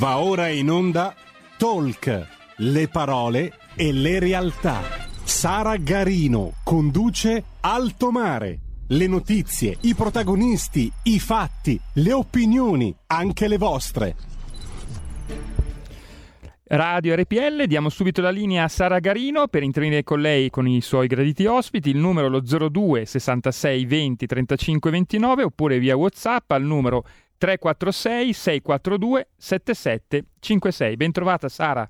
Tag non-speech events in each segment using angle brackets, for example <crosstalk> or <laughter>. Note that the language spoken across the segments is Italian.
Va ora in onda Talk, le parole e le realtà. Sara Garino conduce Alto Mare. Le notizie, i protagonisti, i fatti, le opinioni, anche le vostre. Radio RPL, diamo subito la linea a Sara Garino per intervenire con lei con i suoi graditi ospiti, il numero lo 02 66 20 35 29 oppure via WhatsApp al numero 346 642 7756. Bentrovata Sara.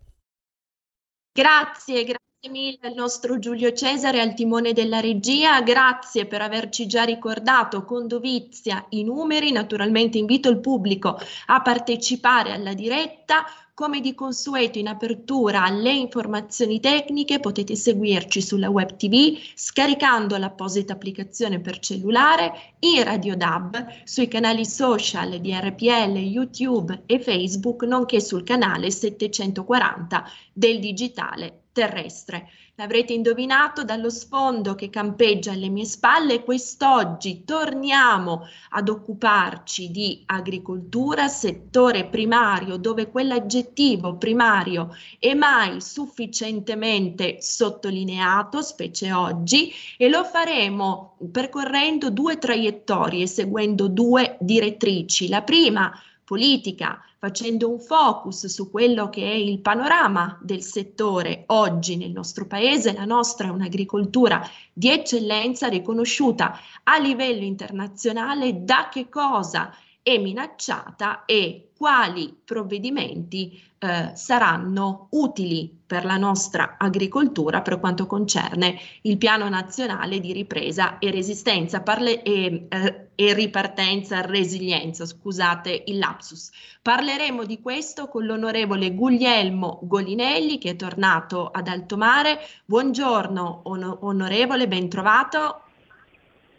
Grazie, grazie mille al nostro Giulio Cesare al timone della regia, grazie per averci già ricordato con dovizia i numeri, naturalmente invito il pubblico a partecipare alla diretta come di consueto in apertura alle informazioni tecniche potete seguirci sulla web tv scaricando l'apposita applicazione per cellulare in Radio DAB, sui canali social di RPL, YouTube e Facebook, nonché sul canale 740 del digitale terrestre. L'avrete indovinato dallo sfondo che campeggia alle mie spalle, quest'oggi torniamo ad occuparci di agricoltura, settore primario, dove quell'aggettivo primario è mai sufficientemente sottolineato, specie oggi, e lo faremo percorrendo due traiettorie, seguendo due direttrici. La prima politica, facendo un focus su quello che è il panorama del settore oggi nel nostro paese. La nostra è un'agricoltura di eccellenza riconosciuta a livello internazionale da che cosa è minacciata e quali provvedimenti eh, saranno utili per la nostra agricoltura per quanto concerne il piano nazionale di ripresa e resistenza parle- e, eh, e ripartenza resilienza, scusate il lapsus. Parleremo di questo con l'onorevole Guglielmo Golinelli che è tornato ad Alto Mare. Buongiorno on- onorevole, ben trovato.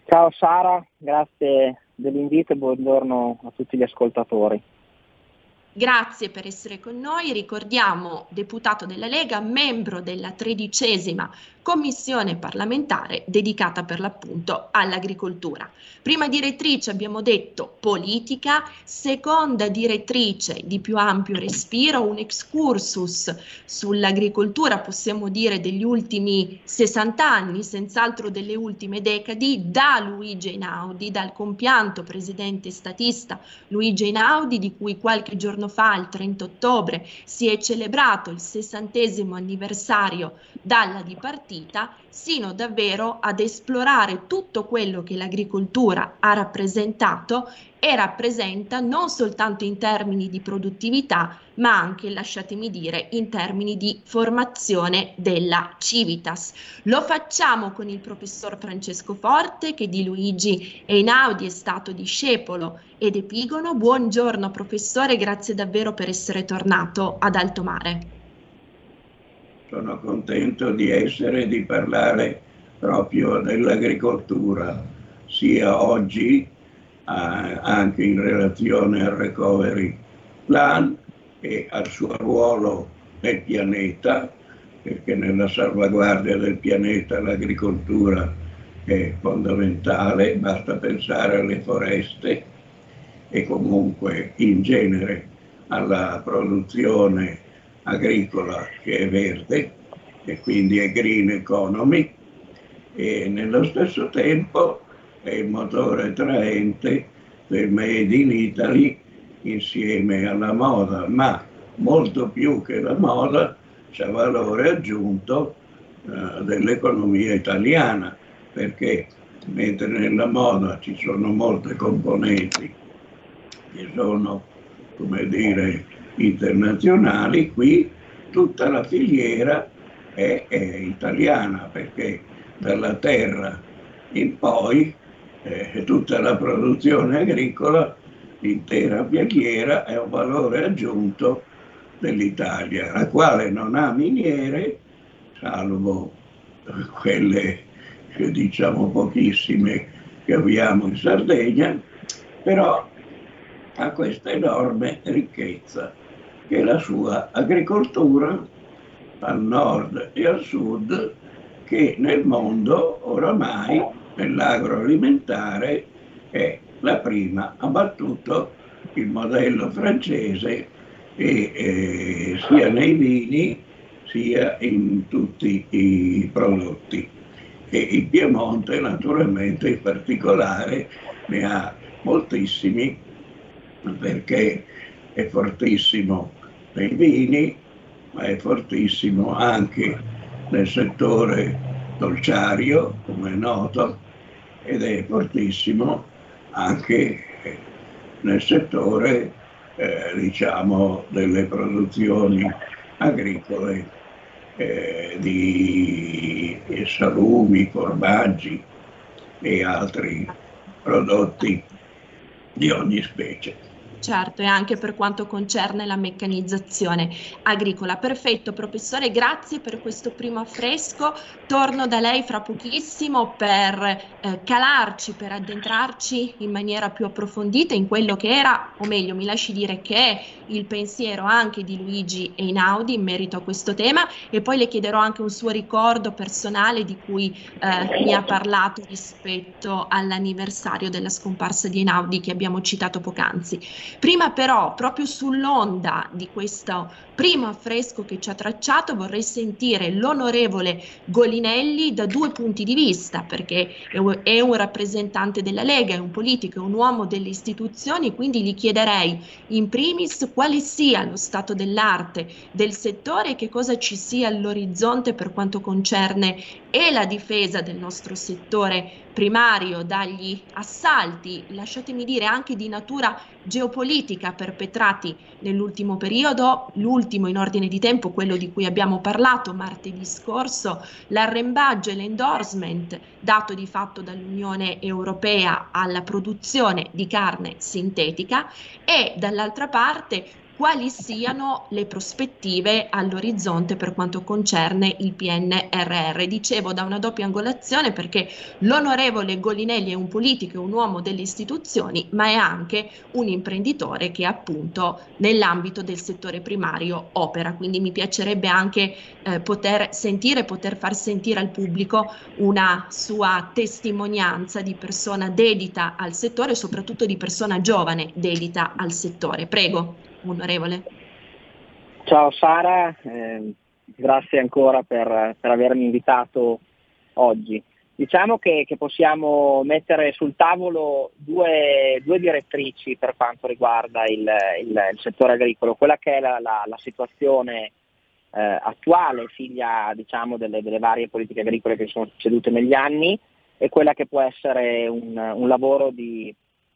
Ciao Sara, grazie dell'invito e buongiorno a tutti gli ascoltatori. Grazie per essere con noi. Ricordiamo deputato della Lega, membro della tredicesima commissione parlamentare dedicata per l'appunto all'agricoltura. Prima direttrice abbiamo detto politica, seconda direttrice di più ampio respiro, un excursus sull'agricoltura, possiamo dire degli ultimi 60 anni, senz'altro delle ultime decadi, da Luigi Einaudi, dal compianto presidente statista Luigi Einaudi, di cui qualche giorno fa, il 30 ottobre, si è celebrato il sessantesimo anniversario dalla dipartita partita sino davvero ad esplorare tutto quello che l'agricoltura ha rappresentato e rappresenta non soltanto in termini di produttività, ma anche, lasciatemi dire, in termini di formazione della Civitas. Lo facciamo con il professor Francesco Forte, che di Luigi Einaudi è stato discepolo ed epigono. Buongiorno professore, grazie davvero per essere tornato ad Alto Mare sono contento di essere e di parlare proprio dell'agricoltura, sia oggi anche in relazione al recovery plan e al suo ruolo nel pianeta, perché nella salvaguardia del pianeta l'agricoltura è fondamentale, basta pensare alle foreste e comunque in genere alla produzione agricola che è verde e quindi è green economy e nello stesso tempo è il motore traente del Made in Italy insieme alla moda, ma molto più che la moda c'è valore aggiunto eh, dell'economia italiana, perché mentre nella moda ci sono molte componenti che sono, come dire, internazionali, qui tutta la filiera è, è italiana perché dalla terra in poi eh, tutta la produzione agricola, l'intera filiera è un valore aggiunto dell'Italia, la quale non ha miniere, salvo quelle diciamo pochissime che abbiamo in Sardegna, però ha questa enorme ricchezza che la sua agricoltura al nord e al sud che nel mondo oramai nell'agroalimentare è la prima, ha battuto il modello francese e, eh, sia nei vini sia in tutti i prodotti. E il Piemonte naturalmente in particolare ne ha moltissimi perché è fortissimo nei vini, ma è fortissimo anche nel settore dolciario, come è noto, ed è fortissimo anche nel settore eh, diciamo delle produzioni agricole eh, di salumi, formaggi e altri prodotti di ogni specie. Certo, e anche per quanto concerne la meccanizzazione agricola. Perfetto, professore, grazie per questo primo affresco. Torno da lei fra pochissimo per eh, calarci, per addentrarci in maniera più approfondita in quello che era, o meglio, mi lasci dire che è il pensiero anche di Luigi Einaudi in merito a questo tema e poi le chiederò anche un suo ricordo personale di cui eh, mi ha parlato rispetto all'anniversario della scomparsa di Einaudi che abbiamo citato poc'anzi. Prima però, proprio sull'onda di questo primo affresco che ci ha tracciato, vorrei sentire l'onorevole Golinelli da due punti di vista, perché è un rappresentante della Lega, è un politico, è un uomo delle istituzioni, quindi gli chiederei in primis quale sia lo stato dell'arte del settore e che cosa ci sia all'orizzonte per quanto concerne e la difesa del nostro settore primario dagli assalti, lasciatemi dire anche di natura geopolitica perpetrati nell'ultimo periodo, l'ultimo in ordine di tempo, quello di cui abbiamo parlato martedì scorso, l'arrembaggio e l'endorsement dato di fatto dall'Unione Europea alla produzione di carne sintetica e dall'altra parte quali siano le prospettive all'orizzonte per quanto concerne il PNRR. Dicevo da una doppia angolazione perché l'onorevole Golinelli è un politico un uomo delle istituzioni, ma è anche un imprenditore che appunto nell'ambito del settore primario opera. Quindi mi piacerebbe anche eh, poter sentire, poter far sentire al pubblico una sua testimonianza di persona dedita al settore, soprattutto di persona giovane dedita al settore. Prego onorevole. Ciao Sara, eh, grazie ancora per, per, avermi invitato oggi. Diciamo che, che possiamo mettere sul tavolo due, due, direttrici per quanto riguarda il, il, il, settore agricolo, quella che è la, la, la situazione eh, attuale, figlia diciamo, delle, delle, varie politiche agricole che sono succedute negli anni, e quella che può essere un, un lavoro di,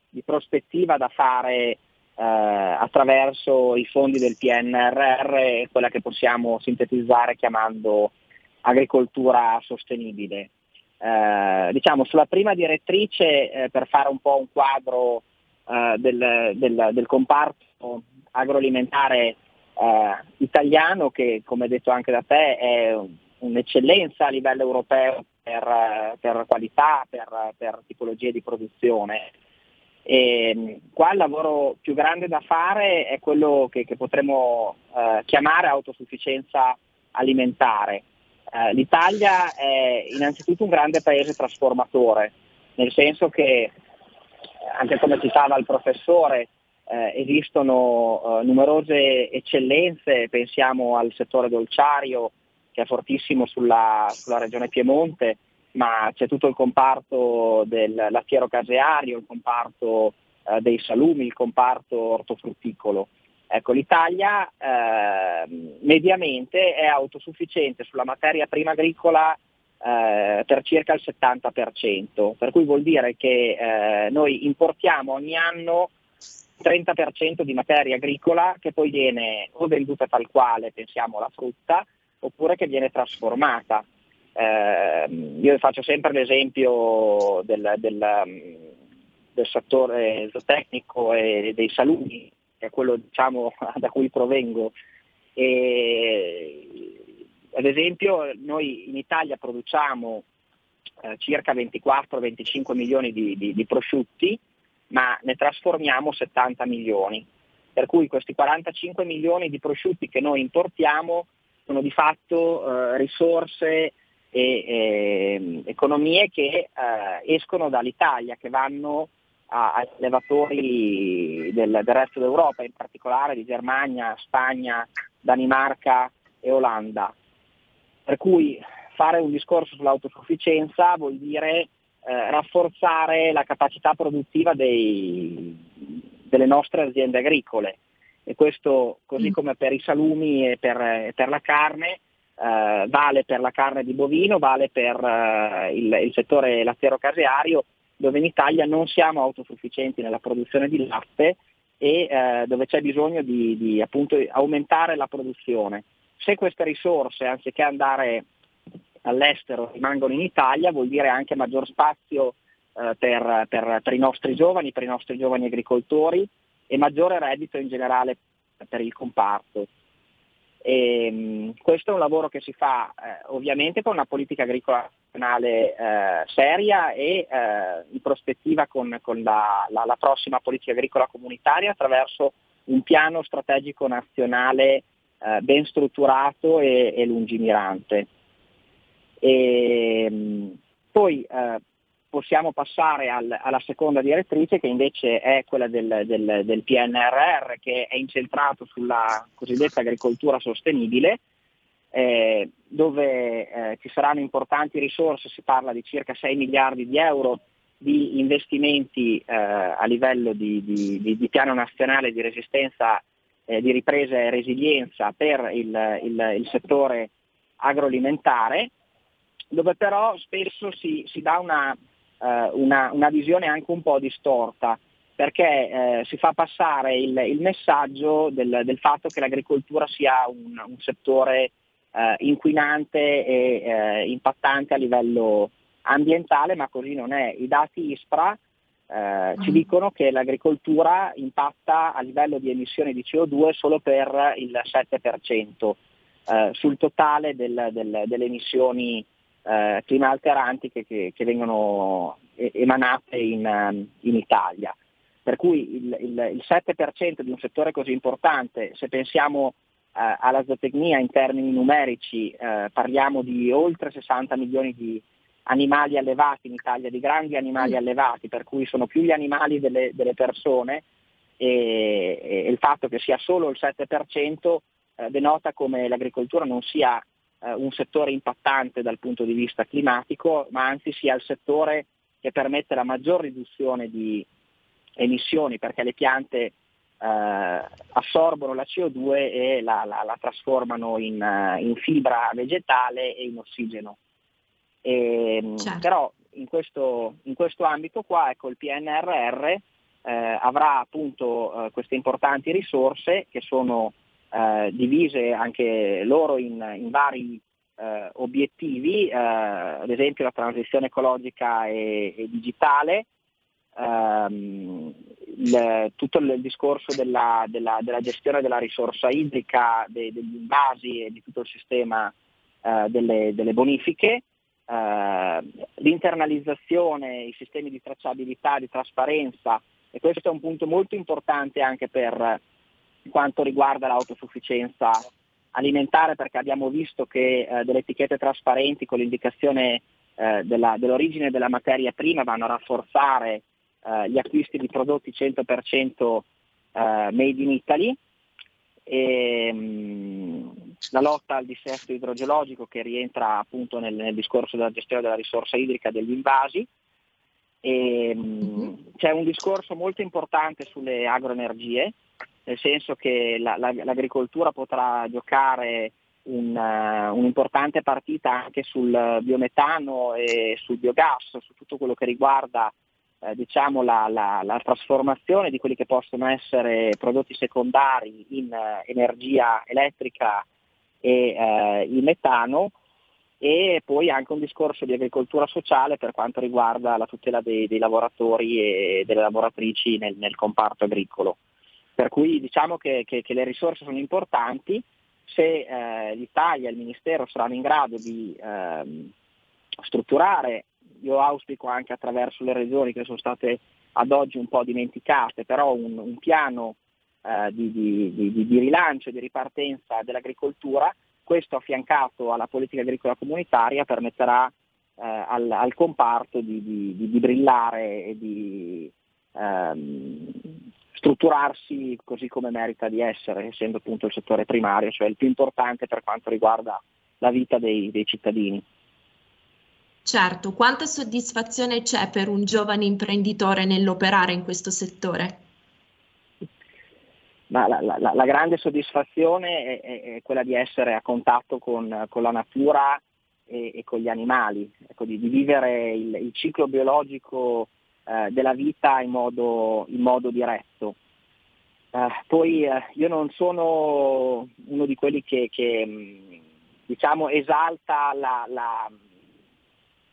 di prospettiva da fare eh, attraverso i fondi del PNRR, quella che possiamo sintetizzare chiamando agricoltura sostenibile. Eh, diciamo sulla prima direttrice eh, per fare un po' un quadro eh, del, del, del, comparto agroalimentare eh, italiano che come detto anche da te è un'eccellenza a livello europeo per, per qualità, per, per tipologie di produzione. E, ehm, qua il lavoro più grande da fare è quello che, che potremmo eh, chiamare autosufficienza alimentare. Eh, L'Italia è innanzitutto un grande paese trasformatore, nel senso che, anche come citava il professore, eh, esistono eh, numerose eccellenze, pensiamo al settore dolciario che è fortissimo sulla, sulla regione Piemonte, ma c'è tutto il comparto del lattiero caseario, il comparto eh, dei salumi, il comparto ortofrutticolo. Ecco, l'Italia eh, mediamente è autosufficiente sulla materia prima agricola eh, per circa il 70%, per cui vuol dire che eh, noi importiamo ogni anno 30% di materia agricola che poi viene o venduta tal quale, pensiamo alla frutta, oppure che viene trasformata. Eh, io faccio sempre l'esempio del, del, del settore zootecnico e dei salumi, che è quello diciamo, <laughs> da cui provengo. E, ad esempio noi in Italia produciamo eh, circa 24-25 milioni di, di, di prosciutti, ma ne trasformiamo 70 milioni. Per cui questi 45 milioni di prosciutti che noi importiamo sono di fatto eh, risorse e eh, economie che eh, escono dall'Italia, che vanno a agli allevatori del, del, resto d'Europa, in particolare di Germania, Spagna, Danimarca e Olanda. Per cui fare un discorso sull'autosufficienza vuol dire eh, rafforzare la capacità produttiva dei, delle nostre aziende agricole e questo così mm. come per i salumi e per, per la carne eh, vale per la carne di bovino, vale per eh, il, il, settore lattiero-caseario dove in Italia non siamo autosufficienti nella produzione di latte e eh, dove c'è bisogno di, di appunto, aumentare la produzione. Se queste risorse, anziché andare all'estero, rimangono in Italia, vuol dire anche maggior spazio eh, per, per, per, i nostri giovani, per i nostri giovani agricoltori e maggiore reddito in generale per il comparto. E, ehm, questo è un lavoro che si fa eh, ovviamente con una politica agricola nazionale eh, seria e eh, in prospettiva con, con la, la, la, prossima politica agricola comunitaria attraverso un piano strategico nazionale eh, ben strutturato e, e lungimirante. E, ehm, poi eh, possiamo passare al, alla seconda direttrice che invece è quella del, del, del, PNRR che è incentrato sulla cosiddetta agricoltura sostenibile eh, dove eh, ci saranno importanti risorse, si parla di circa 6 miliardi di euro di investimenti eh, a livello di, di, di, di, piano nazionale di resistenza, eh, di ripresa e resilienza per il, il, il settore agroalimentare, dove però spesso si, si dà una eh, una, una, visione anche un po' distorta perché eh, si fa passare il, il messaggio del, del, fatto che l'agricoltura sia un, un settore eh, inquinante e eh, impattante a livello ambientale, ma così non è. I dati ISPRA eh, ci mm. dicono che l'agricoltura impatta a livello di emissioni di CO2 solo per il 7% eh, sul totale del, del, delle emissioni eh, clima alteranti che, che, che vengono emanate in, ehm, in, Italia. Per cui il, il, il, 7% di un settore così importante, se pensiamo eh, alla zootecnia in termini numerici, eh, parliamo di oltre 60 milioni di animali allevati in Italia, di grandi animali mm. allevati, per cui sono più gli animali delle, delle persone e, e, il fatto che sia solo il 7% eh, denota come l'agricoltura non sia eh, un settore impattante dal punto di vista climatico, ma anzi sia il settore che permette la maggior riduzione di emissioni perché le piante eh, assorbono la CO2 e la, la, la trasformano in, uh, in, fibra vegetale e in ossigeno. E, ehm, certo. Però in questo, in questo, ambito qua ecco, il PNRR eh, avrà appunto eh, queste importanti risorse che sono eh, divise anche loro in, in vari eh, obiettivi, eh, ad esempio la transizione ecologica e, e digitale, ehm, il, tutto il discorso della, della, della, gestione della risorsa idrica, de, degli invasi e di tutto il sistema eh, delle, delle, bonifiche, eh, l'internalizzazione, i sistemi di tracciabilità, di trasparenza e questo è un punto molto importante anche per quanto riguarda l'autosufficienza alimentare perché abbiamo visto che eh, delle etichette trasparenti con l'indicazione eh, della, dell'origine della materia prima vanno a rafforzare eh, gli acquisti di prodotti 100% eh, made in Italy. E, mh, mm, la lotta al dissesto idrogeologico che rientra appunto nel, nel discorso della gestione della risorsa idrica degli invasi. E, mh, mm, c'è un discorso molto importante sulle agroenergie nel senso che la, la, l'agricoltura potrà giocare un, uh, un'importante partita anche sul biometano e sul biogas, su tutto quello che riguarda eh, diciamo, la, la, trasformazione di quelli che possono essere prodotti secondari in uh, energia elettrica e uh, il metano e poi anche un discorso di agricoltura sociale per quanto riguarda la tutela dei, dei lavoratori e delle lavoratrici nel, nel comparto agricolo. Per cui diciamo che, che, che le risorse sono importanti, se eh, l'Italia e il Ministero saranno in grado di ehm, strutturare, io auspico anche attraverso le regioni che sono state ad oggi un po' dimenticate, però un, un piano eh, di, di, di, di, rilancio e di ripartenza dell'agricoltura, questo affiancato alla politica agricola comunitaria permetterà eh, al, al, comparto di, brillare e di ehm, strutturarsi così come merita di essere, essendo appunto il settore primario, cioè il più importante per quanto riguarda la vita dei, dei cittadini. Certo, quanta soddisfazione c'è per un giovane imprenditore nell'operare in questo settore? Ma la, la, la grande soddisfazione è, è, quella di essere a contatto con, con la natura e, e, con gli animali, ecco, di, di, vivere il, il ciclo biologico eh, della vita in modo, in modo diretto. Eh, poi eh, io non sono uno di quelli che, che mm, diciamo, esalta la, la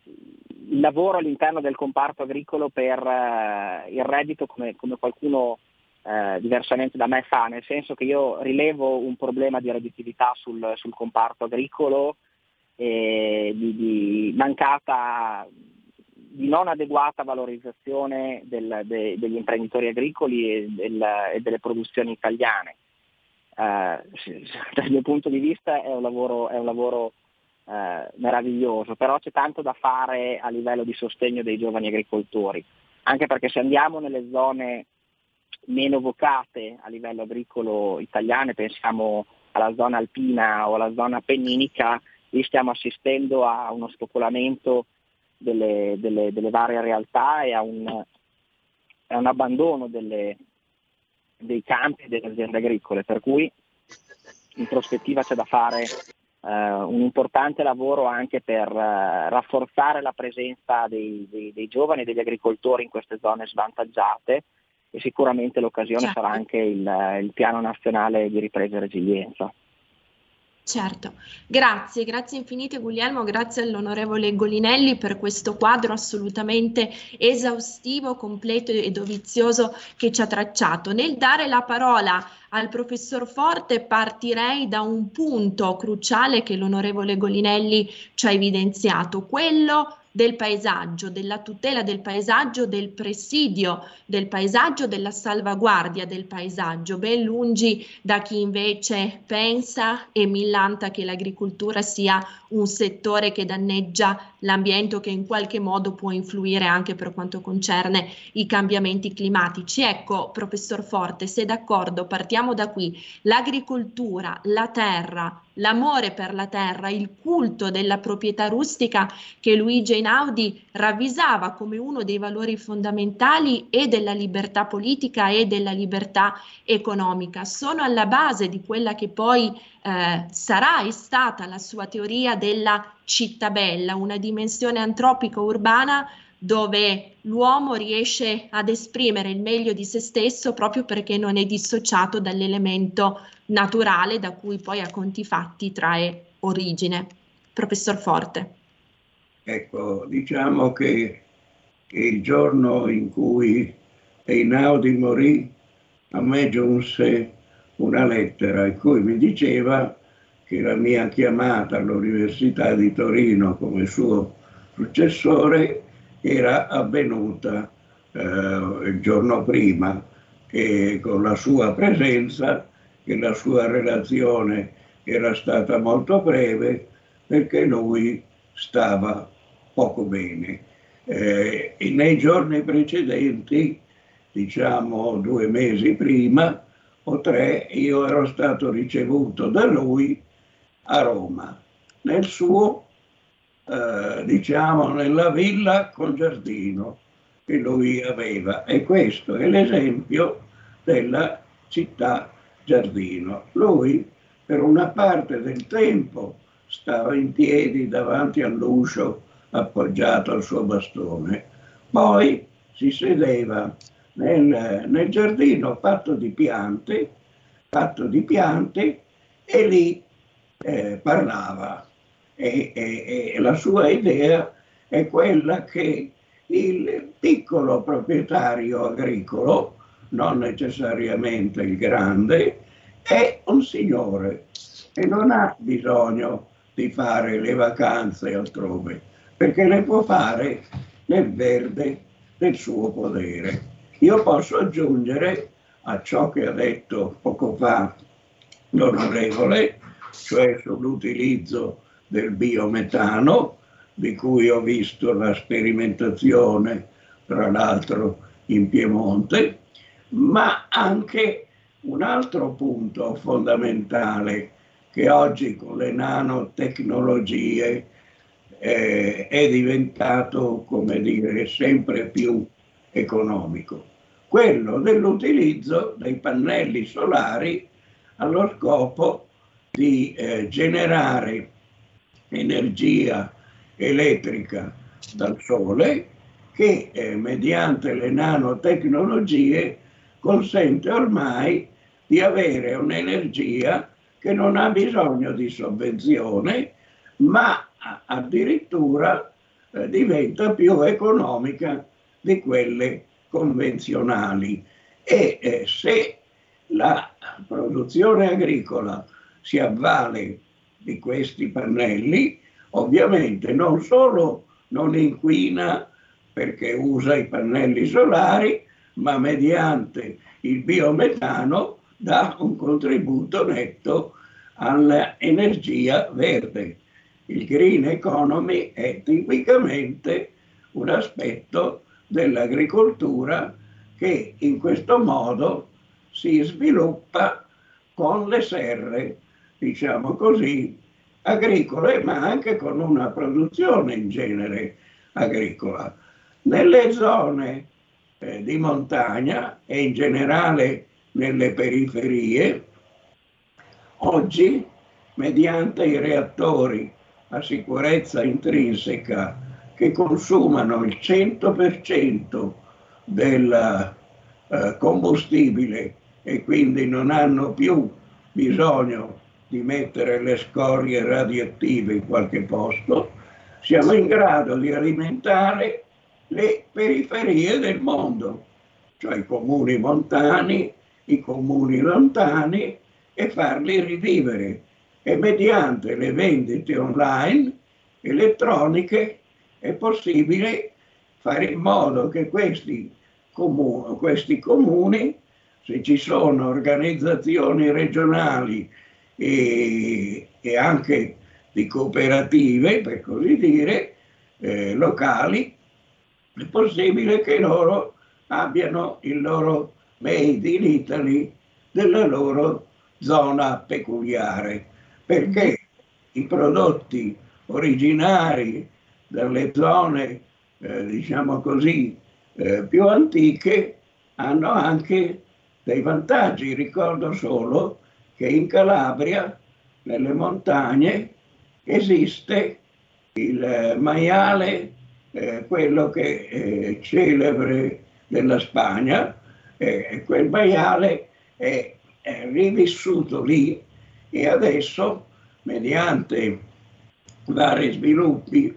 il lavoro all'interno del comparto agricolo per eh, il reddito come, come qualcuno eh, diversamente da me fa, nel senso che io rilevo un problema di redditività sul, sul comparto agricolo, e di, di, mancata, di non adeguata valorizzazione del, de, degli imprenditori agricoli e, del, e delle produzioni italiane. Eh, <laughs> dal mio punto di vista è un lavoro, è un lavoro eh, meraviglioso, però c'è tanto da fare a livello di sostegno dei giovani agricoltori, anche perché se andiamo nelle zone meno vocate a livello agricolo italiane, pensiamo alla zona alpina o alla zona appenninica, lì stiamo assistendo a uno spopolamento delle, delle, delle varie realtà e a un, a un abbandono delle, dei campi e delle aziende agricole, per cui in prospettiva c'è da fare Uh, un importante lavoro anche per uh, rafforzare la presenza dei, dei, dei, giovani e degli agricoltori in queste zone svantaggiate e sicuramente l'occasione certo. sarà anche il, il piano nazionale di ripresa e resilienza. Certo, grazie, grazie infinite Guglielmo, grazie all'onorevole Golinelli per questo quadro assolutamente esaustivo, completo e dovizioso che ci ha tracciato. Nel dare la parola al professor Forte partirei da un punto cruciale che l'onorevole Golinelli ci ha evidenziato, quello del paesaggio, della tutela del paesaggio, del presidio del paesaggio, della salvaguardia del paesaggio, ben lungi da chi invece pensa e millanta che l'agricoltura sia un settore che danneggia l'ambiente o che in qualche modo può influire anche per quanto concerne i cambiamenti climatici. Ecco, professor Forte, se d'accordo, partiamo da qui. L'agricoltura, la terra, l'amore per la terra, il culto della proprietà rustica che Luigi Einaudi ravvisava come uno dei valori fondamentali e della libertà politica e della libertà economica. Sono alla base di quella che poi eh, sarà e stata la sua teoria della città bella, una dimensione antropica urbana dove l'uomo riesce ad esprimere il meglio di se stesso proprio perché non è dissociato dall'elemento naturale da cui poi a conti fatti trae origine. Professor Forte. Ecco, diciamo che, che il giorno in cui Einaudi morì, a me giunse una lettera in cui mi diceva che la mia chiamata all'Università di Torino come suo successore era avvenuta eh, il giorno prima e con la sua presenza e la sua relazione era stata molto breve perché lui stava poco bene. Eh, nei giorni precedenti, diciamo due mesi prima o tre, io ero stato ricevuto da lui a Roma, nel suo eh, diciamo, nella villa con giardino che lui aveva. E questo è l'esempio della città giardino. Lui per una parte del tempo stava in piedi davanti all'uscio appoggiato al suo bastone, poi si sedeva nel, nel giardino fatto di piante, fatto di piante e lì eh, parlava e, e, e la sua idea è quella che il piccolo proprietario agricolo, non necessariamente il grande, è un signore e non ha bisogno di fare le vacanze altrove, perché le può fare nel verde del suo podere. Io posso aggiungere a ciò che ha detto poco fa l'onorevole, cioè sull'utilizzo del biometano, di cui ho visto la sperimentazione, tra l'altro in Piemonte, ma anche un altro punto fondamentale che oggi con le nanotecnologie eh, è diventato, come dire, sempre più economico, quello dell'utilizzo dei pannelli solari allo scopo di eh, generare energia elettrica dal sole che eh, mediante le nanotecnologie consente ormai di avere un'energia che non ha bisogno di sovvenzione, ma addirittura eh, diventa più economica di quelle convenzionali. E eh, se la produzione agricola si avvale di questi pannelli, ovviamente non solo non inquina perché usa i pannelli solari, ma mediante il biometano dà un contributo netto all'energia verde. Il green economy è tipicamente un aspetto dell'agricoltura che in questo modo si sviluppa con le serre, diciamo così, agricole, ma anche con una produzione in genere agricola. Nelle zone eh, di montagna e in generale nelle periferie, oggi mediante i reattori a sicurezza intrinseca che consumano il 100% del eh, combustibile e quindi non hanno più bisogno di mettere le scorie radioattive in qualche posto, siamo in grado di alimentare le periferie del mondo, cioè i comuni montani, i comuni lontani e farli rivivere. E mediante le vendite online elettroniche è possibile fare in modo che questi, comu- questi comuni, se ci sono organizzazioni regionali e, e anche di cooperative, per così dire, eh, locali, è possibile che loro abbiano il loro made in Italy della loro zona peculiare, perché i prodotti originari dalle zone, eh, diciamo così, eh, più antiche hanno anche dei vantaggi. Ricordo solo che in Calabria, nelle montagne, esiste il eh, maiale, eh, quello che è celebre della Spagna, e quel maiale è, è rivissuto lì e adesso, mediante vari sviluppi,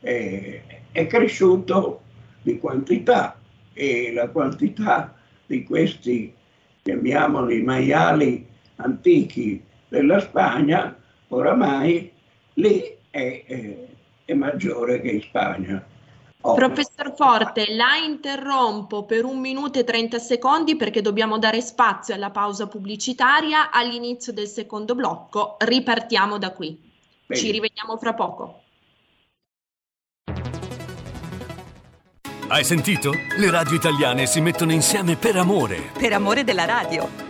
eh, è cresciuto di quantità e la quantità di questi, chiamiamoli maiali antichi della Spagna, oramai lì è, è, è maggiore che in Spagna. Oh. Professor Forte, la interrompo per un minuto e 30 secondi perché dobbiamo dare spazio alla pausa pubblicitaria all'inizio del secondo blocco. Ripartiamo da qui. Bene. Ci rivediamo fra poco. Hai sentito? Le radio italiane si mettono insieme per amore. Per amore della radio.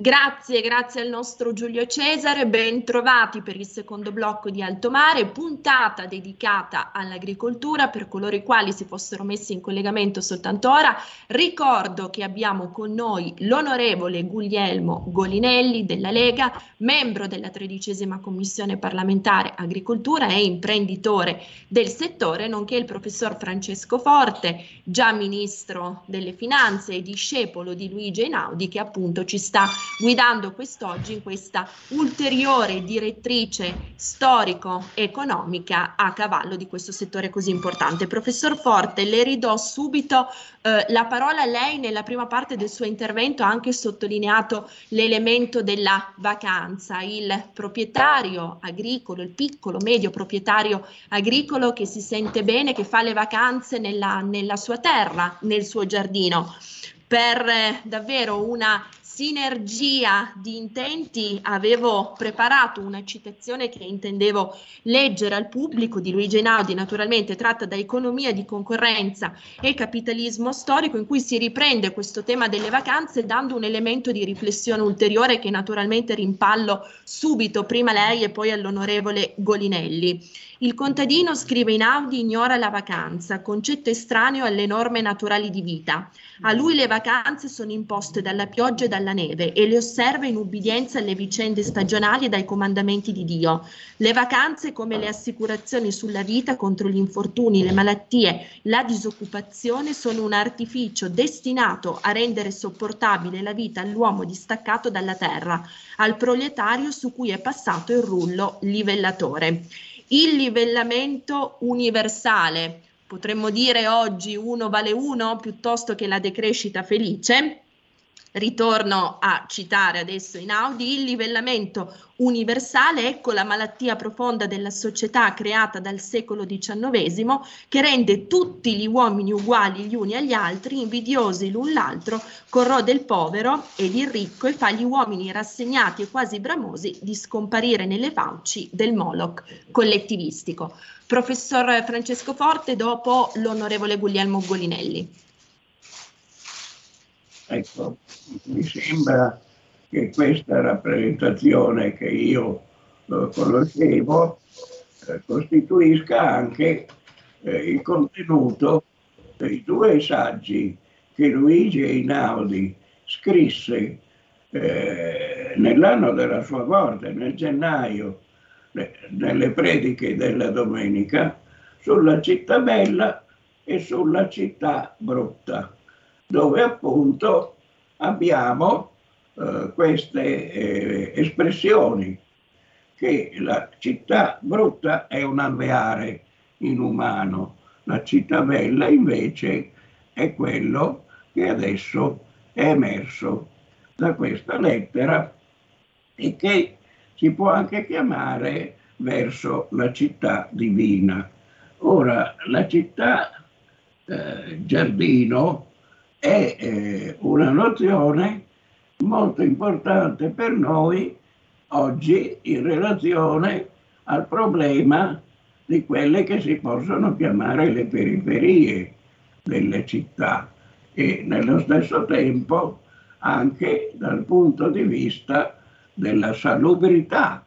Grazie, grazie al nostro Giulio Cesare, ben trovati per il secondo blocco di Alto Mare, puntata dedicata all'agricoltura per coloro i quali si fossero messi in collegamento soltanto ora. Ricordo che abbiamo con noi l'onorevole Guglielmo Golinelli della Lega, membro della tredicesima commissione parlamentare agricoltura e imprenditore del settore, nonché il professor Francesco Forte, già ministro delle finanze e discepolo di Luigi Einaudi che appunto ci sta guidando quest'oggi in questa ulteriore direttrice storico-economica a cavallo di questo settore così importante. Professor Forte, le ridò subito eh, la parola. Lei nella prima parte del suo intervento ha anche sottolineato l'elemento della vacanza, il proprietario agricolo, il piccolo, medio proprietario agricolo che si sente bene, che fa le vacanze nella, nella sua terra, nel suo giardino per eh, davvero una sinergia di intenti avevo preparato una citazione che intendevo leggere al pubblico di Luigi Einaudi, naturalmente tratta da Economia di concorrenza e capitalismo storico, in cui si riprende questo tema delle vacanze dando un elemento di riflessione ulteriore che naturalmente rimpallo subito, prima lei e poi all'onorevole Golinelli. Il contadino, scrive Inaudi, ignora la vacanza, concetto estraneo alle norme naturali di vita. A lui le vacanze sono imposte dalla pioggia e dalla neve e le osserva in ubbidienza alle vicende stagionali e dai comandamenti di Dio. Le vacanze, come le assicurazioni sulla vita contro gli infortuni, le malattie, la disoccupazione, sono un artificio destinato a rendere sopportabile la vita all'uomo distaccato dalla terra, al proletario su cui è passato il rullo livellatore il livellamento universale, potremmo dire oggi uno vale uno piuttosto che la decrescita felice, ritorno a citare adesso in Audi, il livellamento universale, ecco la malattia profonda della società creata dal secolo XIX che rende tutti gli uomini uguali gli uni agli altri, invidiosi l'un l'altro, corrode il povero ed il ricco e fa gli uomini rassegnati e quasi bramosi di scomparire nelle fauci del Moloch collettivistico. Professor Francesco Forte, dopo l'onorevole Guglielmo Golinelli. Ecco, mi sembra che questa rappresentazione che io eh, conoscevo eh, costituisca anche eh, il contenuto dei due saggi che Luigi Einaudi scrisse nell'anno della sua morte, nel gennaio, nelle prediche della domenica, sulla città bella e sulla città brutta dove appunto abbiamo eh, queste eh, espressioni che la città brutta è un alveare inumano, la città bella invece è quello che adesso è emerso da questa lettera e che si può anche chiamare verso la città divina. Ora, la città eh, giardino è eh, una nozione molto importante per noi oggi in relazione al problema di quelle che si possono chiamare le periferie delle città e nello stesso tempo anche dal punto di vista della salubrità,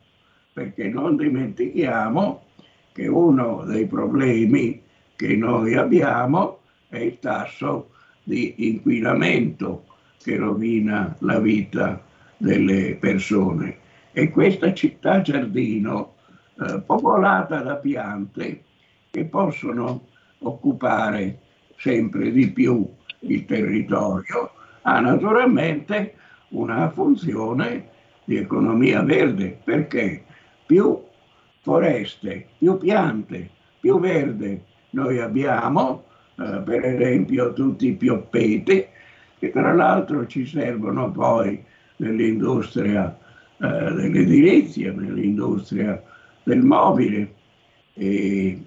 perché non dimentichiamo che uno dei problemi che noi abbiamo è il tasso di inquinamento che rovina la vita delle persone. E questa città giardino, eh, popolata da piante che possono occupare sempre di più il territorio, ha naturalmente una funzione di economia verde, perché più foreste, più piante, più verde noi abbiamo, eh, per esempio tutti i pioppeti, che tra l'altro ci servono poi nell'industria eh, dell'edilizia, nell'industria del mobile. E,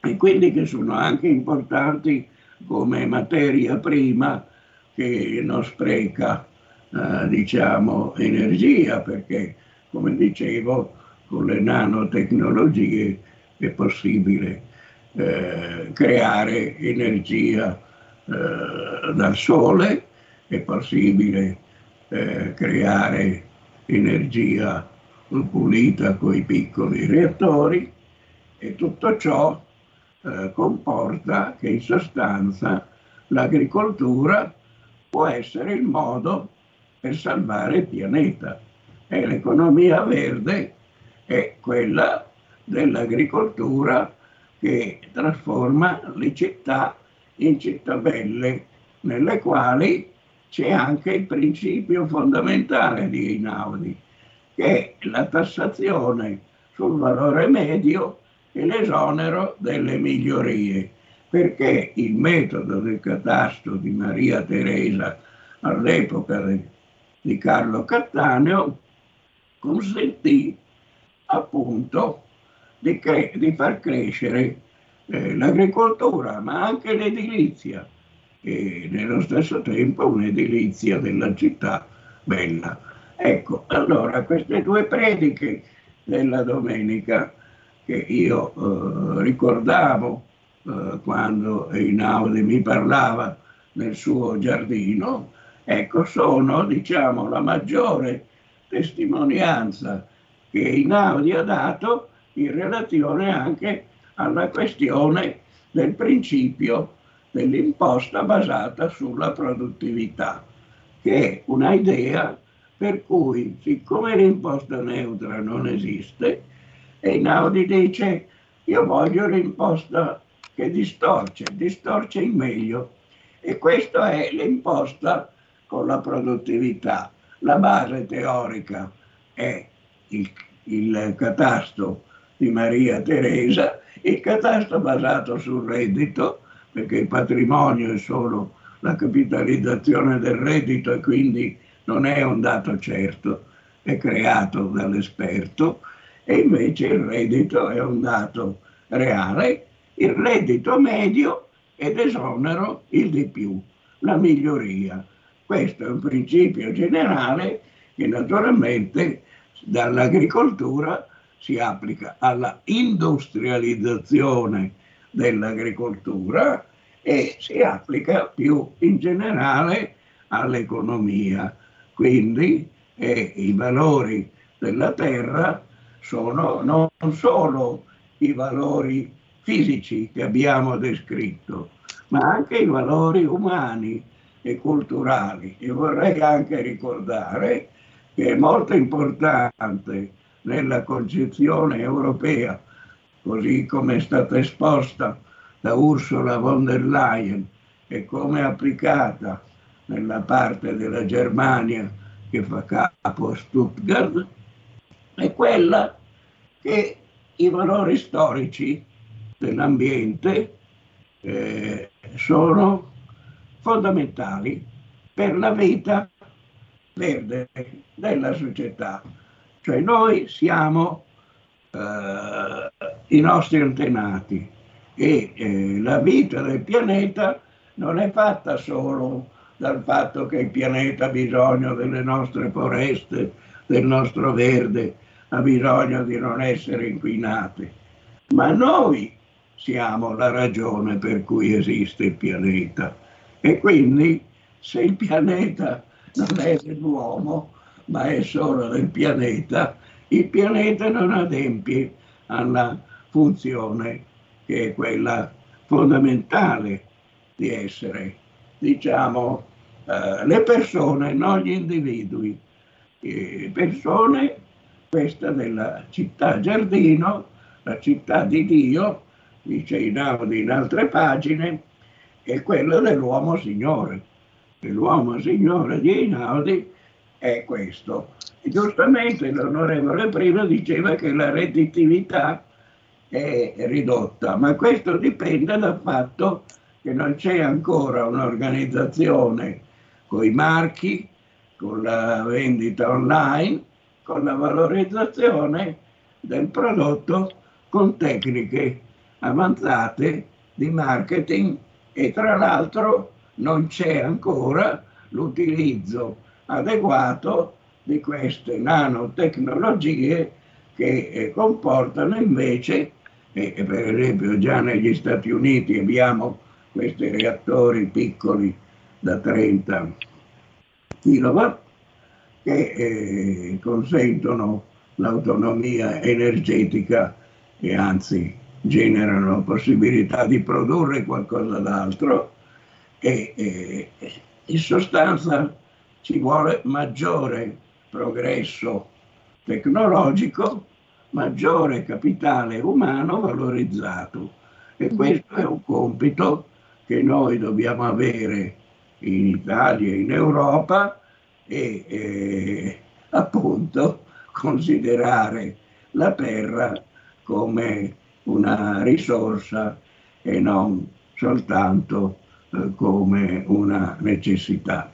e quindi che sono anche importanti come materia prima che non spreca eh, diciamo energia perché come dicevo con le nanotecnologie è possibile eh, creare energia eh, dal sole, è possibile eh, creare energia pulita con i piccoli reattori e tutto ciò eh, comporta che in sostanza l'agricoltura può essere il modo per salvare il pianeta. E l'economia verde è quella dell'agricoltura che trasforma le città in città belle nelle quali c'è anche il principio fondamentale di Einaudi, che è la tassazione sul valore medio e l'esonero delle migliorie, perché il metodo del catasto di Maria Teresa all'epoca di Carlo Cattaneo consentì appunto di, cre- di far crescere eh, l'agricoltura, ma anche l'edilizia e nello stesso tempo un'edilizia della città bella. Ecco, allora queste due prediche della domenica che io eh, ricordavo eh, quando Einaudi mi parlava nel suo giardino, ecco, sono diciamo la maggiore testimonianza che Einaudi ha dato in relazione anche alla questione del principio dell'imposta basata sulla produttività, che è una idea per cui, siccome l'imposta neutra non esiste, Einaudi dice io voglio l'imposta che distorce, distorce in meglio. E questa è l'imposta con la produttività. La base teorica è il, il catasto di Maria Teresa, il catasto basato sul reddito perché il patrimonio è solo la capitalizzazione del reddito e quindi non è un dato certo, è creato dall'esperto e invece il reddito è un dato reale, il reddito medio ed esonero il di più, la miglioria. Questo è un principio generale che naturalmente dall'agricoltura si applica alla industrializzazione dell'agricoltura e si applica più in generale all'economia. Quindi eh, i valori della terra sono non solo i valori fisici che abbiamo descritto, ma anche i valori umani e culturali. E vorrei anche ricordare che è molto importante nella concezione europea così come è stata esposta da Ursula von der Leyen e come applicata nella parte della Germania che fa capo a Stuttgart, è quella che i valori storici dell'ambiente eh, sono fondamentali per la vita verde della società. Cioè noi siamo eh, i nostri antenati e eh, la vita del pianeta non è fatta solo dal fatto che il pianeta ha bisogno delle nostre foreste, del nostro verde, ha bisogno di non essere inquinate, ma noi siamo la ragione per cui esiste il pianeta. E quindi se il pianeta non è dell'uomo ma è solo del pianeta, il pianeta non adempie alla funzione che è quella fondamentale di essere, diciamo, eh, le persone, non gli individui. Eh, persone, questa della città giardino, la città di Dio, dice Inaudi in altre pagine, è quello dell'uomo signore. L'uomo signore di Einaudi è questo. E giustamente l'onorevole prima diceva che la redditività è ridotta, ma questo dipende dal fatto che non c'è ancora un'organizzazione con i marchi, con la vendita online, con la valorizzazione del prodotto con tecniche avanzate di marketing e tra l'altro non c'è ancora l'utilizzo adeguato di queste nanotecnologie che eh, comportano invece, eh, per esempio già negli Stati Uniti abbiamo questi reattori piccoli da 30 kW che eh, consentono l'autonomia energetica e anzi generano possibilità di produrre qualcosa d'altro e, e in sostanza ci vuole maggiore progresso tecnologico, maggiore capitale umano valorizzato e questo è un compito che noi dobbiamo avere in Italia e in Europa e eh, appunto considerare la terra come una risorsa e non soltanto eh, come una necessità.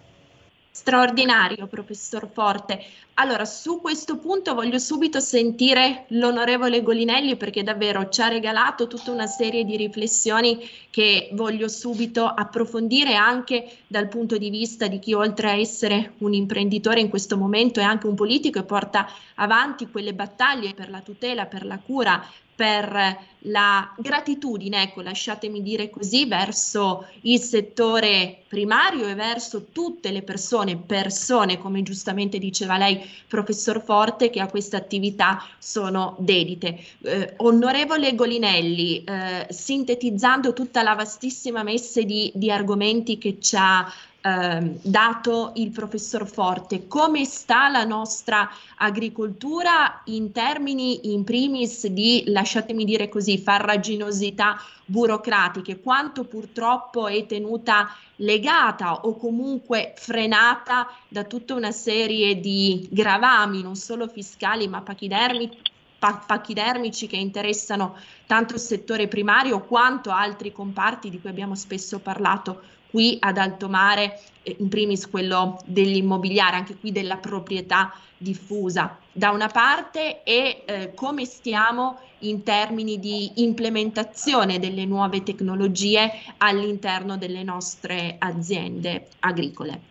Straordinario, professor Forte. Allora, su questo punto voglio subito sentire l'onorevole Golinelli perché davvero ci ha regalato tutta una serie di riflessioni che voglio subito approfondire anche dal punto di vista di chi oltre a essere un imprenditore in questo momento è anche un politico e porta avanti quelle battaglie per la tutela, per la cura per la gratitudine, ecco, lasciatemi dire così, verso il settore primario e verso tutte le persone, persone, come giustamente diceva lei, professor Forte, che a questa attività sono dedite. Eh, onorevole Golinelli, eh, sintetizzando tutta la vastissima messe di, di argomenti che ci ha eh, dato il professor Forte, come sta la nostra agricoltura in termini in primis di, lasciatemi dire così, farraginosità burocratiche, quanto purtroppo è tenuta legata o comunque frenata da tutta una serie di gravami, non solo fiscali ma pachidermici pachidermici che interessano tanto il settore primario quanto altri comparti di cui abbiamo spesso parlato qui ad alto mare, eh, in primis quello dell'immobiliare, anche qui della proprietà diffusa da una parte e eh, come stiamo in termini di implementazione delle nuove tecnologie all'interno delle nostre aziende agricole.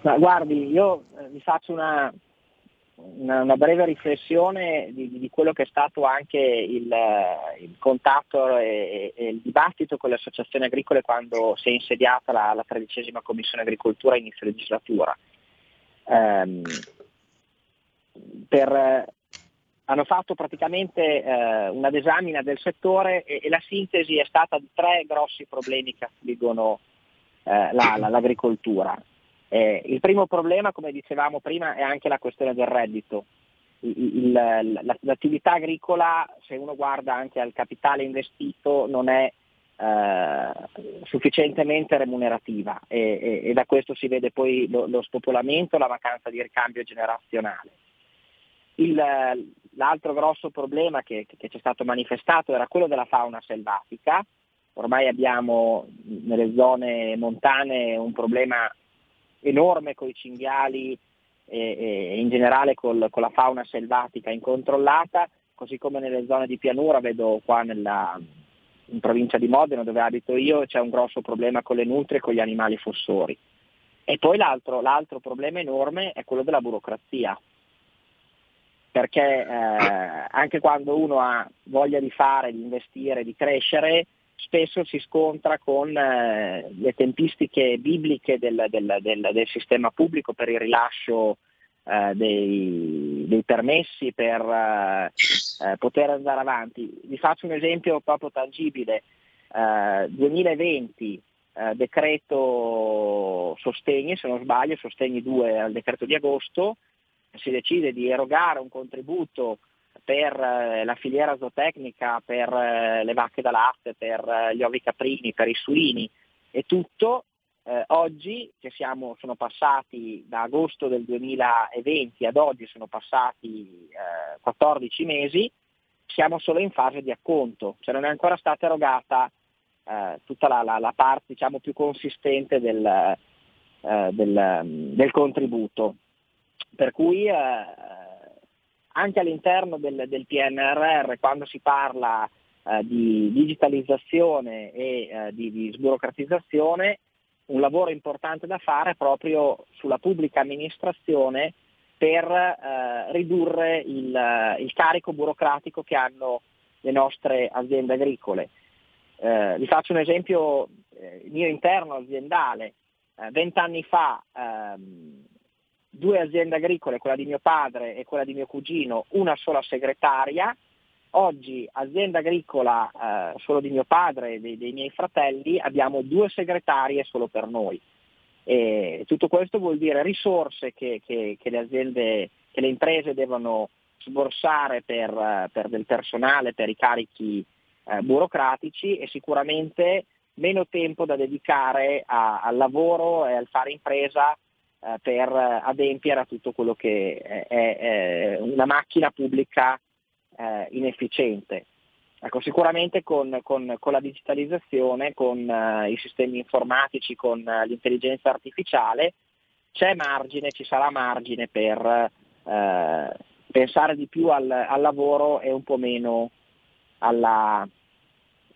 Ma guardi, io eh, vi faccio una, una, una breve riflessione di, di, quello che è stato anche il, il contatto e, e, il dibattito con le associazioni agricole quando si è insediata la, la tredicesima Commissione Agricoltura inizio legislatura. Um, per, hanno fatto praticamente eh, una disamina del settore e, e, la sintesi è stata di tre grossi problemi che affliggono eh, la, la, l'agricoltura. Eh, il primo problema, come dicevamo prima, è anche la questione del reddito. Il, il, l'attività agricola, se uno guarda anche al capitale investito, non è eh, sufficientemente remunerativa e, e, e, da questo si vede poi lo, lo spopolamento, la mancanza di ricambio generazionale. Il, l'altro grosso problema che, che ci è stato manifestato era quello della fauna selvatica. Ormai abbiamo nelle zone montane un problema enorme con i cinghiali e, e in generale col, con la fauna selvatica incontrollata, così come nelle zone di pianura, vedo qua nella, in provincia di Modena dove abito io c'è un grosso problema con le nutrie e con gli animali fossori. E poi l'altro, l'altro problema enorme è quello della burocrazia, perché eh, anche quando uno ha voglia di fare, di investire, di crescere, spesso si scontra con eh, le tempistiche bibliche del, del, del, del, sistema pubblico per il rilascio eh, dei, dei, permessi per eh, eh poter andare avanti. Vi faccio un esempio proprio tangibile. 2020 eh, eh, decreto sostegni, se non sbaglio, sostegni 2 al decreto di agosto, si decide di erogare un contributo per eh, la filiera zootecnica, per eh, le vacche da latte, per eh, gli ovi caprini, per i suini e tutto, eh, oggi che siamo, sono passati da agosto del 2020 ad oggi sono passati 14 mesi, siamo solo in fase di acconto, cioè non è ancora stata erogata tutta la, la, la, parte diciamo, più consistente del, del, del contributo. Per cui anche all'interno del, del PNRR, quando si parla eh, di digitalizzazione e eh, di, di, sburocratizzazione, un lavoro importante da fare proprio sulla pubblica amministrazione per eh, ridurre il, il, carico burocratico che hanno le nostre aziende agricole. Eh, vi faccio un esempio eh, mio interno aziendale. Eh, vent'anni fa ehm, due aziende agricole, quella di mio padre e quella di mio cugino, una sola segretaria. Oggi azienda agricola eh, solo di mio padre e dei, dei, miei fratelli, abbiamo due segretarie solo per noi. E tutto questo vuol dire risorse che, che, che, le, aziende, che le imprese devono sborsare per, per, del personale, per i carichi eh, burocratici e sicuramente meno tempo da dedicare a, al lavoro e al fare impresa eh, per adempiere a tutto quello che è, è una macchina pubblica eh, inefficiente. Ecco, sicuramente con, con, con, la digitalizzazione, con uh, i sistemi informatici, con uh, l'intelligenza artificiale, c'è margine, ci sarà margine per uh, pensare di più al, al, lavoro e un po' meno alla,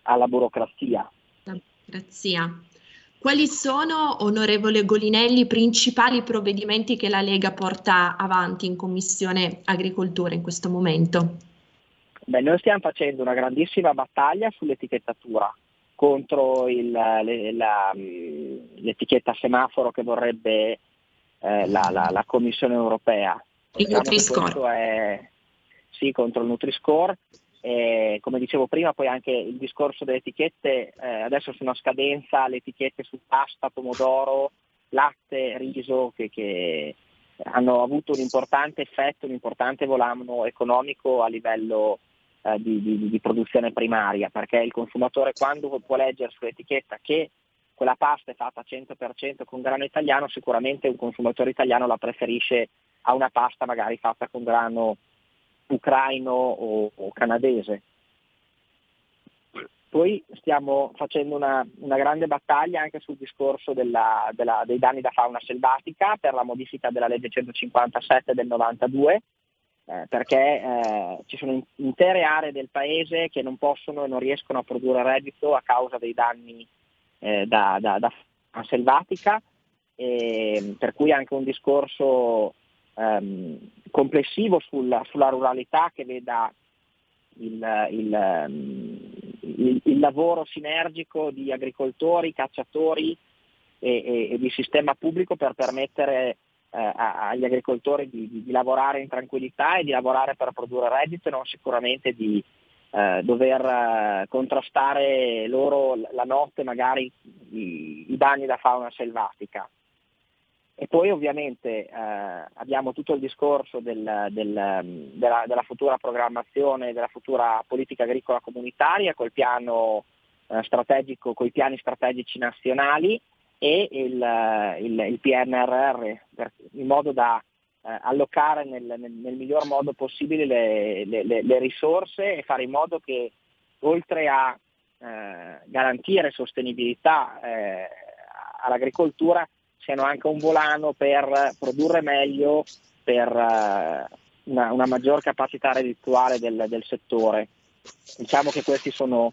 alla burocrazia. Burocrazia. Quali sono, onorevole Golinelli, i principali provvedimenti che la Lega porta avanti in Commissione Agricoltura in questo momento? Beh, noi stiamo facendo una grandissima battaglia sull'etichettatura contro il, le, la, l'etichetta semaforo che vorrebbe eh, la, la, la, Commissione europea. Il diciamo Nutri-Score. È, sì, contro il Nutri-Score e, come dicevo prima, poi anche il discorso delle etichette, eh, adesso sono a scadenza le etichette su pasta, pomodoro, latte, riso, che, che hanno avuto un importante effetto, un importante volano economico a livello eh, di, di, di, produzione primaria, perché il consumatore quando può leggere sull'etichetta che quella pasta è fatta 100% con grano italiano, sicuramente un consumatore italiano la preferisce a una pasta magari fatta con grano ucraino o, o canadese. Poi stiamo facendo una, una, grande battaglia anche sul discorso della, della, dei danni da fauna selvatica per la modifica della legge 157 del 92, eh, perché eh, ci sono intere aree del paese che non possono e non riescono a produrre reddito a causa dei danni eh, da, da, da, fauna selvatica, per cui anche un discorso ehm, complessivo sulla, sulla, ruralità che veda il, il, ehm, il, il, lavoro sinergico di agricoltori, cacciatori e, e, e di sistema pubblico per permettere eh, agli agricoltori di, di, di, lavorare in tranquillità e di lavorare per produrre reddito e non sicuramente di eh, dover eh, contrastare loro la notte magari i, i danni da fauna selvatica. E poi ovviamente eh, abbiamo tutto il discorso del, del, della, della, futura programmazione, della futura politica agricola comunitaria col piano eh, strategico, con i piani strategici nazionali e il, il, il PNRR, per, in modo da eh, allocare nel, nel, nel, miglior modo possibile le, le, le, risorse e fare in modo che oltre a eh, garantire sostenibilità eh, all'agricoltura siano anche un volano per produrre meglio, per uh, una, una, maggior capacità reddituale del, del, settore. Diciamo che questi sono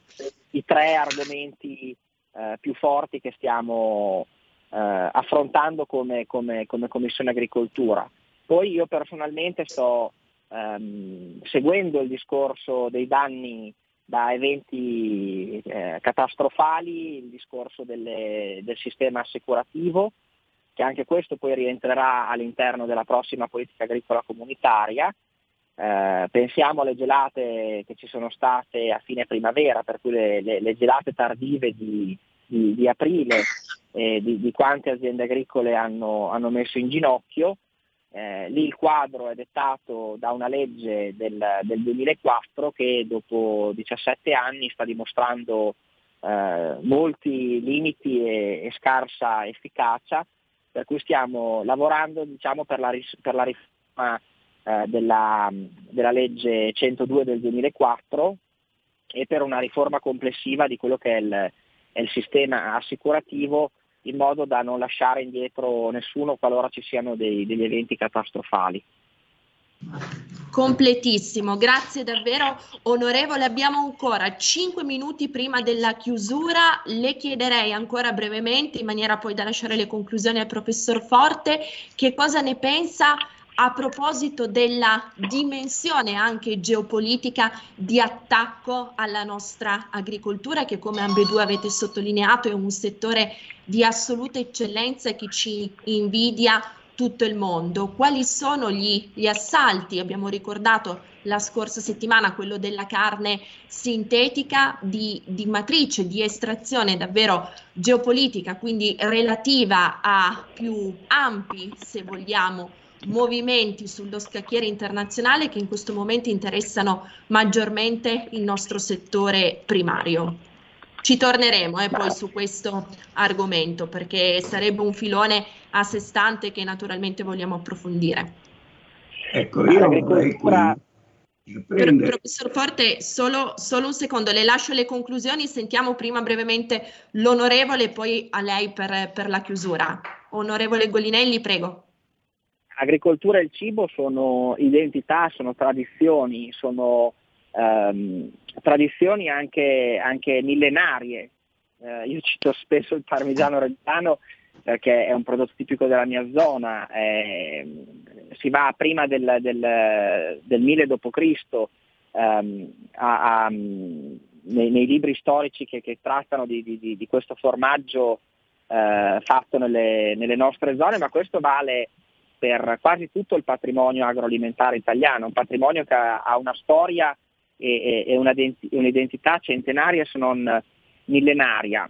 i tre argomenti uh, più forti che stiamo uh, affrontando come, come, come, Commissione Agricoltura. Poi io personalmente sto um, seguendo il discorso dei danni da eventi eh, catastrofali, il discorso delle, del sistema assicurativo, che anche questo poi rientrerà all'interno della prossima politica agricola comunitaria. Eh, pensiamo alle gelate che ci sono state a fine primavera, per cui le, le, le gelate tardive di, di, di aprile, eh, di, di, quante aziende agricole hanno, hanno messo in ginocchio. eh, lì il quadro è dettato da una legge del, del 2004 che dopo 17 anni sta dimostrando eh, molti limiti e, e, scarsa efficacia, per cui stiamo lavorando diciamo, per, la, per, la, riforma eh, della, della, legge 102 del 2004 e per una riforma complessiva di quello che è il, è il sistema assicurativo in modo da non lasciare indietro nessuno qualora ci siano dei, degli eventi catastrofali. Completissimo, grazie davvero onorevole. Abbiamo ancora 5 minuti prima della chiusura. Le chiederei ancora brevemente, in maniera poi da lasciare le conclusioni al professor Forte, che cosa ne pensa a proposito della dimensione anche geopolitica di attacco alla nostra agricoltura, che come ambedue avete sottolineato è un settore di assoluta eccellenza che ci invidia tutto il mondo. Quali sono gli, gli, assalti? Abbiamo ricordato la scorsa settimana quello della carne sintetica di, di matrice, di estrazione davvero geopolitica, quindi relativa a più ampi, se vogliamo, movimenti sullo scacchiere internazionale che in questo momento interessano maggiormente il nostro settore primario. Ci torneremo eh, poi su questo argomento perché sarebbe un filone a sé stante che naturalmente vogliamo approfondire. Ecco, io vorrei qui Prendere... Professor Forte, solo, solo, un secondo, le lascio le conclusioni, sentiamo prima brevemente l'onorevole e poi a lei per, per la chiusura. Onorevole Golinelli, prego. Agricoltura e il cibo sono identità, sono tradizioni, sono ehm, tradizioni anche, anche millenarie. Eh, io cito spesso il parmigiano reggiano perché è un prodotto tipico della mia zona, eh, si va prima del, del, del 1000 d.C. Ehm, a, a, nei, nei, libri storici che, che trattano di, di, di, questo formaggio eh, fatto nelle, nelle nostre zone, ma questo vale per quasi tutto il patrimonio agroalimentare italiano, un patrimonio che ha una storia e, e un'identità centenaria se non millenaria.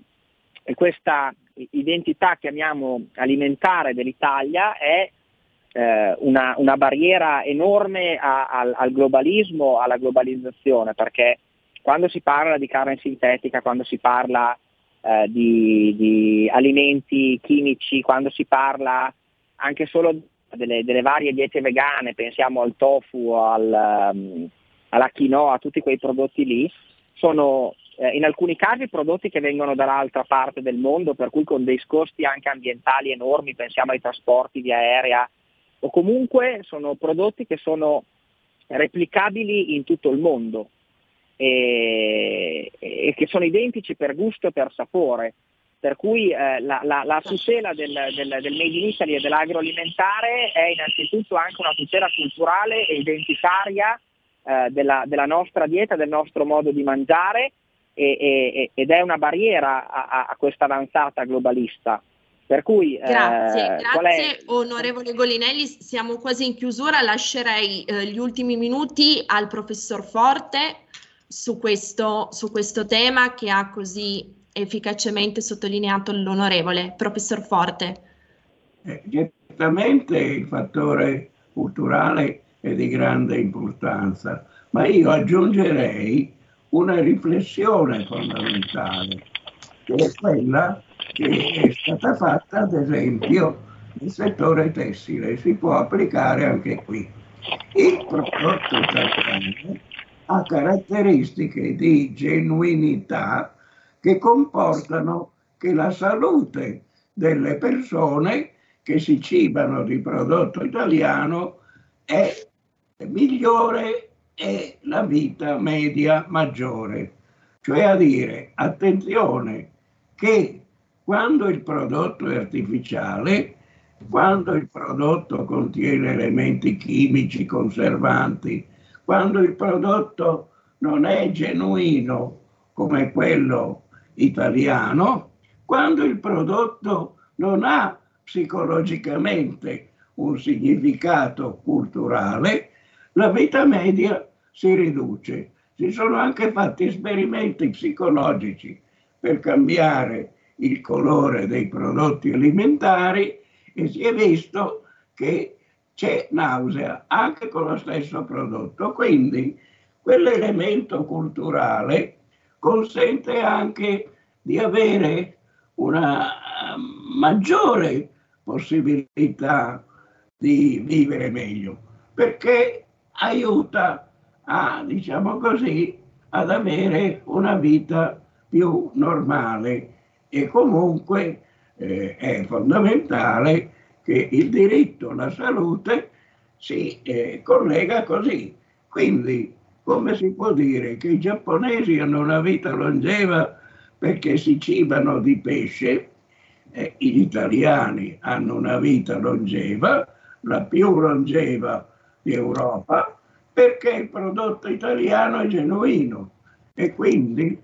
E questa identità, chiamiamo alimentare dell'Italia, è eh, una, una, barriera enorme a, a, al globalismo, alla globalizzazione, perché quando si parla di carne sintetica, quando si parla eh, di, di alimenti chimici, quando si parla anche solo delle, delle, varie diete vegane, pensiamo al tofu, al, um, alla quinoa, a tutti quei prodotti lì, sono eh, in alcuni casi prodotti che vengono dall'altra parte del mondo, per cui con dei costi anche ambientali enormi, pensiamo ai trasporti via aerea, o comunque sono prodotti che sono replicabili in tutto il mondo e, e che sono identici per gusto e per sapore. Per cui eh, la, la, la, tutela del, del, del, Made in Italy e dell'agroalimentare è innanzitutto anche una tutela culturale e identitaria eh, della, della, nostra dieta, del nostro modo di mangiare e, e, ed è una barriera a, a questa avanzata globalista. Per cui, grazie, eh, grazie onorevole Golinelli, siamo quasi in chiusura, lascerei eh, gli ultimi minuti al professor Forte su questo, su questo tema che ha così efficacemente sottolineato l'onorevole professor Forte. Eh, certamente il fattore culturale è di grande importanza, ma io aggiungerei una riflessione fondamentale, che è quella che è stata fatta ad esempio nel settore tessile, si può applicare anche qui. Il prodotto italiano ha caratteristiche di genuinità che comportano che la salute delle persone che si cibano di prodotto italiano è migliore e la vita media maggiore. Cioè a dire, attenzione, che quando il prodotto è artificiale, quando il prodotto contiene elementi chimici conservanti, quando il prodotto non è genuino come quello italiano, quando il prodotto non ha psicologicamente un significato culturale, la vita media si riduce. Si sono anche fatti esperimenti psicologici per cambiare il colore dei prodotti alimentari e si è visto che c'è nausea anche con lo stesso prodotto. Quindi quell'elemento culturale consente anche di avere una ehm, maggiore possibilità di vivere meglio, perché aiuta. A, diciamo così, ad avere una vita più normale. E comunque eh, è fondamentale che il diritto alla salute si eh, collega così. Quindi come si può dire che i giapponesi hanno una vita longeva perché si cibano di pesce, eh, gli italiani hanno una vita longeva, la più longeva di Europa, perché il prodotto italiano è genuino e quindi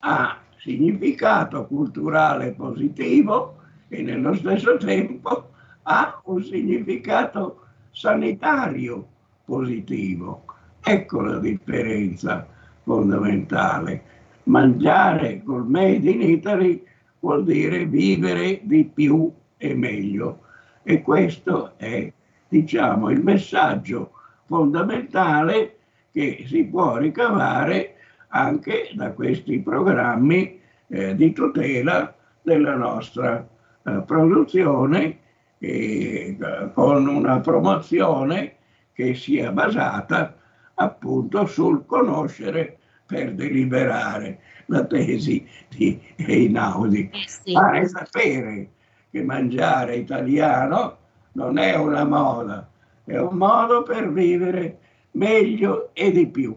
ha significato culturale positivo e nello stesso tempo ha un significato sanitario positivo. Ecco la differenza fondamentale. Mangiare col Made in Italy vuol dire vivere di più e meglio. E questo è, diciamo, il messaggio fondamentale che si può ricavare anche da questi programmi eh, di tutela della nostra eh, produzione eh, con una promozione che sia basata appunto sul conoscere per deliberare la tesi di Einaudi. Eh. Fare sapere che mangiare italiano non è una moda, è un modo per vivere meglio e di più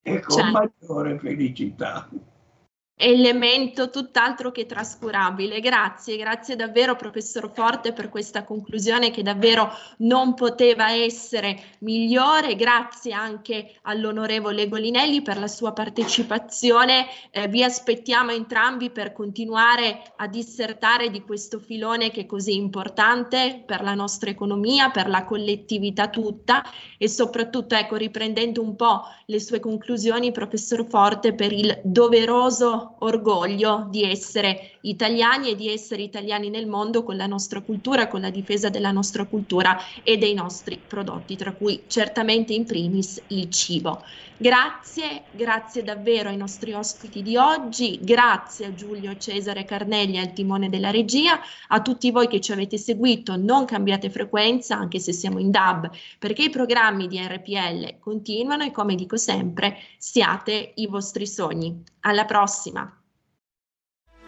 e con certo. maggiore felicità elemento tutt'altro che trascurabile. Grazie, grazie davvero professor Forte per questa conclusione che davvero non poteva essere migliore. Grazie anche all'onorevole Golinelli per la sua partecipazione. Eh, vi aspettiamo entrambi per continuare a dissertare di questo filone che è così importante per la nostra economia, per la collettività tutta e soprattutto, ecco, riprendendo un po' le sue conclusioni, professor Forte, per il doveroso orgoglio di essere italiani e di essere italiani nel mondo con la nostra cultura, con la difesa della nostra cultura e dei nostri prodotti, tra cui certamente in primis il cibo. Grazie, grazie davvero ai nostri ospiti di oggi, grazie a Giulio Cesare Carnelli al timone della regia, a tutti voi che ci avete seguito, non cambiate frequenza anche se siamo in DAB, perché i programmi di RPL continuano e come dico sempre, siate i vostri sogni. Alla prossima!